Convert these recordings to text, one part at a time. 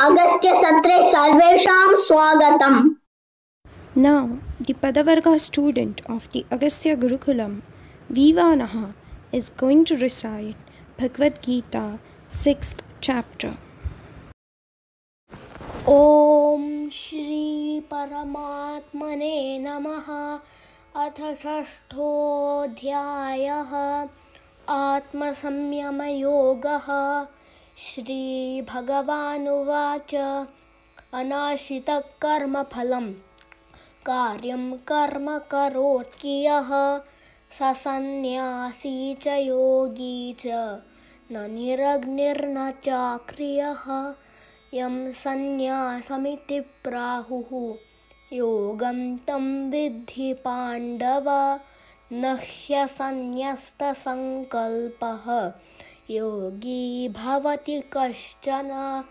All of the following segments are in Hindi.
अगस्त्य सत्रे सर्वेषां स्वागतम् Now, the Padavarga student of the Agastya Gurukulam, Vivanaha, is going to recite Bhagavad Gita, 6th chapter. ॐ श्रीपरमात्मने नमः अथ षष्ठोऽध्यायः आत्मसंयमयोगः श्रीभगवानुवाच अनाशितकर्मफलं। कार्यं कर्म करोति यः स सन्न्यासी च योगी च, न निरग्निर्न चाक्रियः यं सन्न्यासमिति प्राहुः योगं तं विद्धि पाण्डव, न ह्यसन्न्यस्तसङ्कल्पः। योगी भवति कश्चन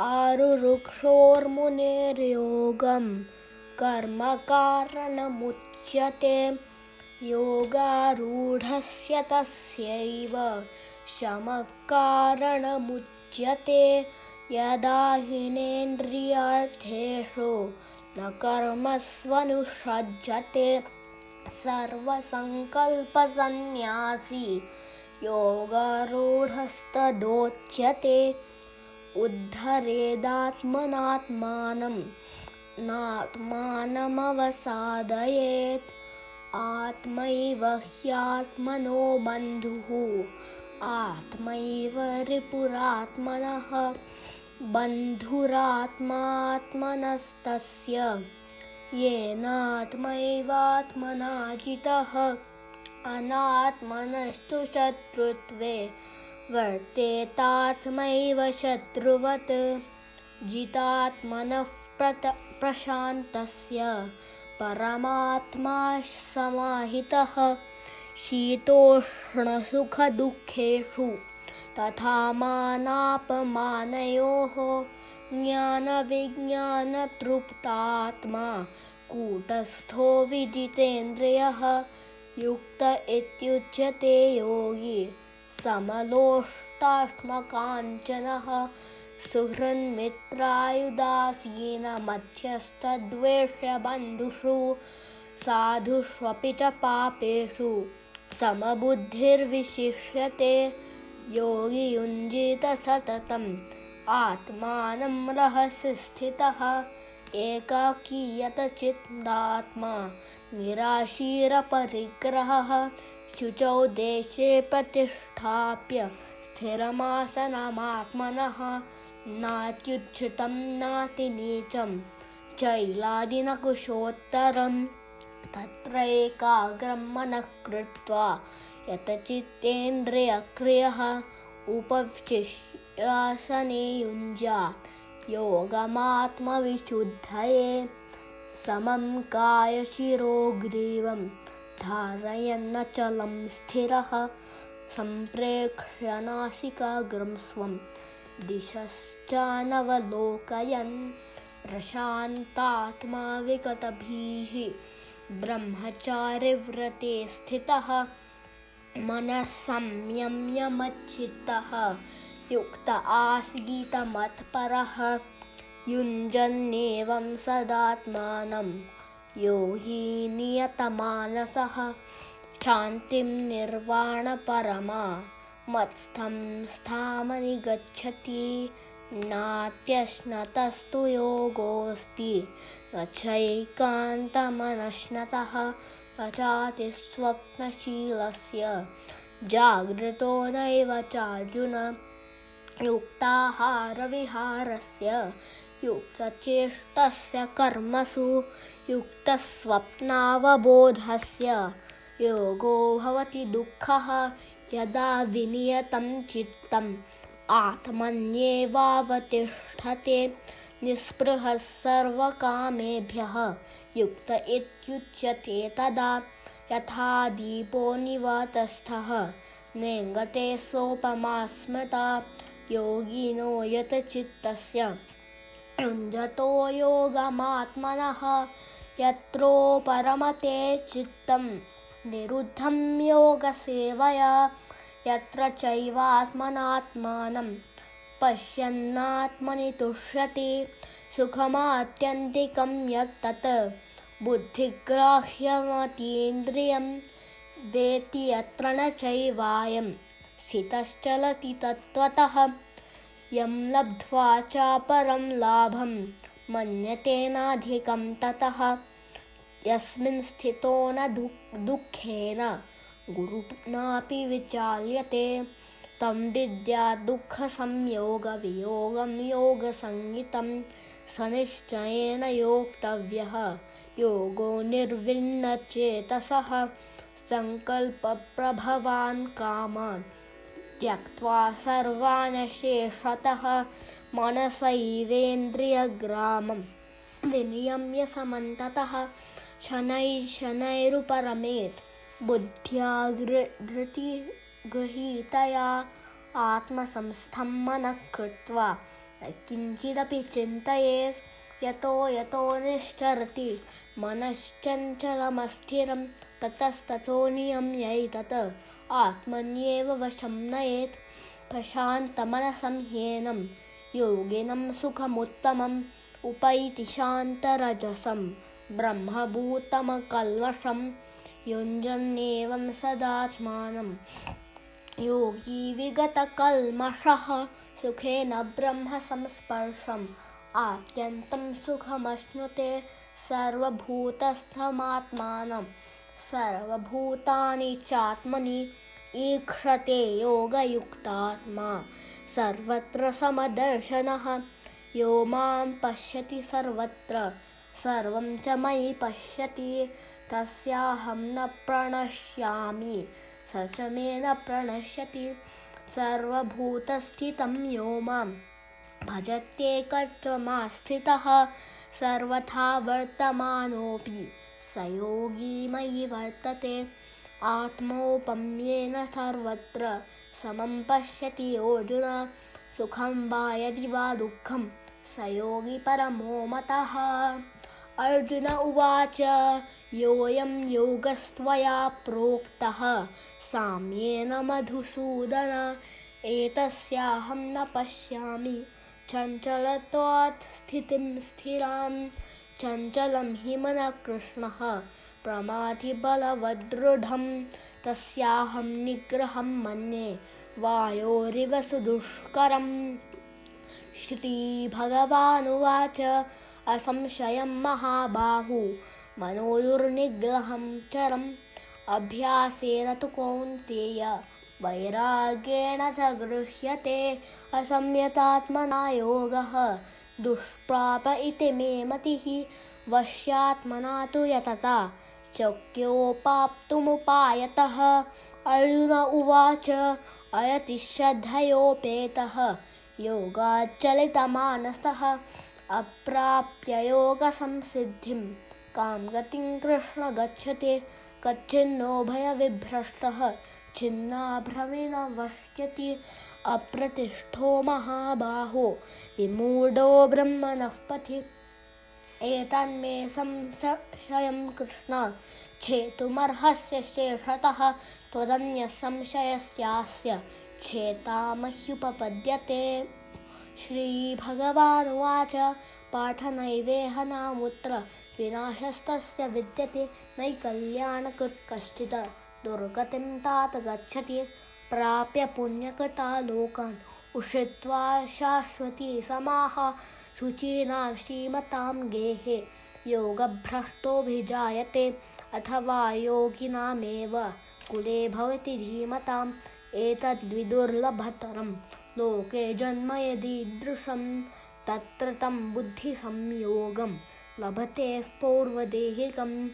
आरुरुक्षोर्मुनेर्योगं। कर्मकारणमुच्यते। योगारूढस्य तस्यैव। शमः कारणमुच्यते यदा हिनेन्द्रियार्थेषु न कर्मस्वनुषज्यते सर्वसङ्कल्पसन्न्यासी। योगारूढस्तदोच्यते। उद्धरेदात्मनात्मानं नात्मानमवसादयेत्। आत्मैव ह्यात्मनो बन्धुः आत्मैव रिपुरात्मनः बन्धुरात्मात्मनस्तस्य। येनात्मैवात्मना जितः अनात्मनस्तु शत्रुत्वे वर्तेतात्मैव शत्रुवत्। जितात्मनः प्रत प्रशान्तस्य परमात्मा समाहितः शीतोष्णसुखदुःखेषु तथा मानापमानयोः ज्ञानविज्ञानतृप्तात्मा कूटस्थो विजितेन्द्रियः युक्त इत्युच्यते योगी समलोष्टात्मकाञ्चनः सुहृन्मित्रायुदासीनमध्यस्थद्वेष्यबन्धुषु साधुष्वपि च पापेषु समबुद्धिर्विशिष्यते योगी युञ्जीत सततम् आत्मानं रहसि स्थितः एकाकीयतचिन्तात्मा, निराशीरपरिग्रहः, शुचौ देशे प्रतिष्ठाप्य स्थिरमासनमात्मनः, नात्युच्छ्रितं नातिनीचं चैलादिनकुशोत्तरं तत्रैकाग्रं मनः कृत्वा यतचित्तेन्द्रियक्रियः उपविशिष्यासने युञ्जात् योगमात्मविशुद्धये समं कायशिरोग्रीवं धारयन्नचलं स्थिरः सम्प्रेक्ष्य नासिकाग्रं स्वं दिशश्चानवलोकयन् प्रशान्तात्मा विगतभिः ब्रह्मचारिव्रते स्थितः, मनः संयम्यमच्चित्तः युक्त आसीतमत्परः युञ्जन्नेवं सदात्मानं। योगी नियतमानसः। शान्तिं निर्वाणपरमा मत्स्थं स्थामनि गच्छति नात्यश्नतस्तु योगोऽस्ति। न चैकान्तमनश्नतः न चातिस्वप्नशीलस्य जागृतो नैव चार्जुन। युक्ताहारविहारस्य, युक्तचेष्टस्य कर्मसु, युक्तस्वप्नावबोधस्य। योगो भवति दुःखः, यदा विनियतं चित्तम्। आत्मन्येवावतिष्ठते, निःस्पृहः सर्वकामेभ्यः। युक्त इत्युच्यते तदा, यथा दीपो निवातस्थः। नेङ्गते सोपमा स्मृता योगिनो यतचित्तस्य युञ्जतो योगमात्मनः, यत्रो परमते चित्तं। निरुद्धं योगसेवया, यत्र चैवात्मनात्मानं। पश्यन्नात्मनि तुष्यति, सुखमात्यन्तिकं यत्तत्। बुद्धिग्राह्यमतीन्द्रियं वेति यत्र न चैवायं स्थितश्चलति तत्त्वतः यं लब्ध्वा चापरं लाभं, मन्यतेनाधिकं ततः। यस्मिन् स्थितो न दु, दुःखेन। गुरुनापि विचाल्यते। तं विद्या दुःखसंयोगवियोगं योगसंज्ञितं स निश्चयेन योक्तव्यः। योगो निर्विण्णचेतसः सङ्कल्पप्रभवान् कामान् त्यक्त्वा सर्वान् शेषतः मनसैवेन्द्रियग्रामं विनियम्य समन्ततः शनैः शनैरुपरमेत् बुद्ध्या धृति गृहीतया आत्मसंस्थं मनः कृत्वा किञ्चिदपि चिन्तयेत् यतो यतो निश्चरति मनश्चञ्चलमस्थिरं ततस्ततो नियम्यैतत् आत्मन्येव वशं नयेत् प्रशान्तमनसं ह्येनं योगिनं सुखमुत्तमम् उपैति शान्तरजसं ब्रह्मभूतमकल्मषं युञ्जन्नेवं सदात्मानं योगी विगतकल्मषः सुखेन ब्रह्मसंस्पर्शम् आत्यन्तं सुखमश्नुते सर्वभूतस्थमात्मानं सर्वभूतानि चात्मनि ईक्षते योगयुक्तात्मा। सर्वत्र समदर्शनः। यो मां पश्यति सर्वत्र। सर्वं च मयि पश्यति। तस्याहं न प्रणश्यामि। स च मे न प्रणश्यति। सर्वभूतस्थितं यो मां। भजत्येकत्वमास्थितः सर्वथा वर्तमानोऽपि। स योगी मयि वर्तते आत्मौपम्येन सर्वत्र समं पश्यति अर्जुन। सुखं वा यदि वा दुःखं, स योगी परमो मतः। अर्जुन उवाच, योऽयं योगस्त्वया प्रोक्तः, साम्येन मधुसूदन, एतस्याहं न पश्यामि। चञ्चलत्वात् स्थितिं स्थिरां, चञ्चलं हि मनः कृष्णः। प्रमाथिबलवदृढं तस्याहं निग्रहं मन्ये वायोरिव सुदुष्करम् श्रीभगवानुवाच असंशयं महाबाहु मनोदुर्निग्रहं चरम् अभ्यासेन तु कौन्तेय वैराग्येण स गृह्यते असंयतात्मना योगः। दुष्प्राप इति मे मतिः वश्यात्मना तु यतता चक्योपाप्तुमुपायतः। अर्जुन उवाच, अयति श्रद्धयोपेतः। योगाच्चलितमानसः अप्राप्य योगसंसिद्धिं कां गतिं कृष्ण गच्छति। कच्चिन्नो भयविभ्रष्टः। छिन्नाभ्रमेण वश्यति। अप्रतिष्ठो महाबाहो। विमूढो ब्रह्मणः पथि एतन्मे संशयं कृष्ण। छेतुमर्हस्य शेषतः त्वदन्यसंशयस्यास्य छेतामह्युपपद्यते श्रीभगवानुवाच पाठनैवेह नामुत्र विनाशस्तस्य विद्यते नैकल्याणकृत् कश्चित् दुर्गतिं तात गच्छति, प्राप्य पुण्यकृता लोकान् उषित्वा शाश्वती समाः शुचीनां श्रीमतां गेहे योगभ्रष्टोऽभिजायते अथवा योगिनामेव कुले भवति धीमताम् एतद्विदुर्लभतरं। लोके जन्म यदीदृशं तत्र तं बुद्धिसंयोगं लभते पौर्वदेहिकं।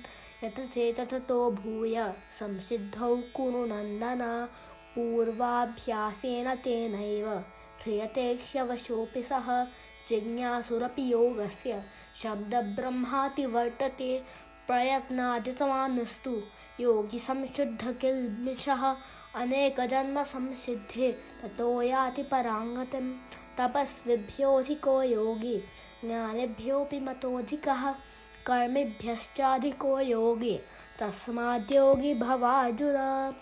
यत् चेततो भूय संसिद्धौ कुरु नन्दन पूर्वाभ्यासेन तेनैव ह्रियते ह्यवशोऽपि सः जिज्ञासुरपि योगस्य शब्दब्रह्मातिवर्तते प्रयत्नादितमानस्तु योगी संशुद्ध संशुद्धकिल्मिषः अनेकजन्मसंसिद्धे ततो याति पराङ्गतिं तपस्विभ्योऽधिको योगी, ज्ञानिभ्योऽपि मतोऽधिकः कर्मिभ्यश्चाधिको योगी। तस्माद्योगी भवार्जुन।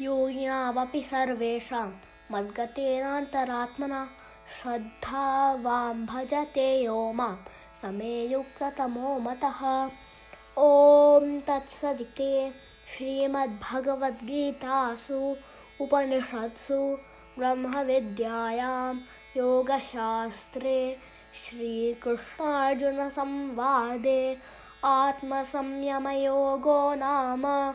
योगिनामपि सर्वेषां मद्गतेनान्तरात्मना श्रद्धावां भजते यो माँ समे युक्ततमो मतः। ॐ तत्सदिते श्रीमद्भगवद्गीतासु, उपनिषत्सु, ब्रह्मविद्यायां योगशास्त्रे श्रीकृष्णार्जुनसंवादे आत्मसंयमयोगो नाम।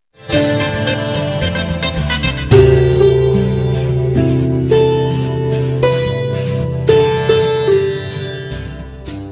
Música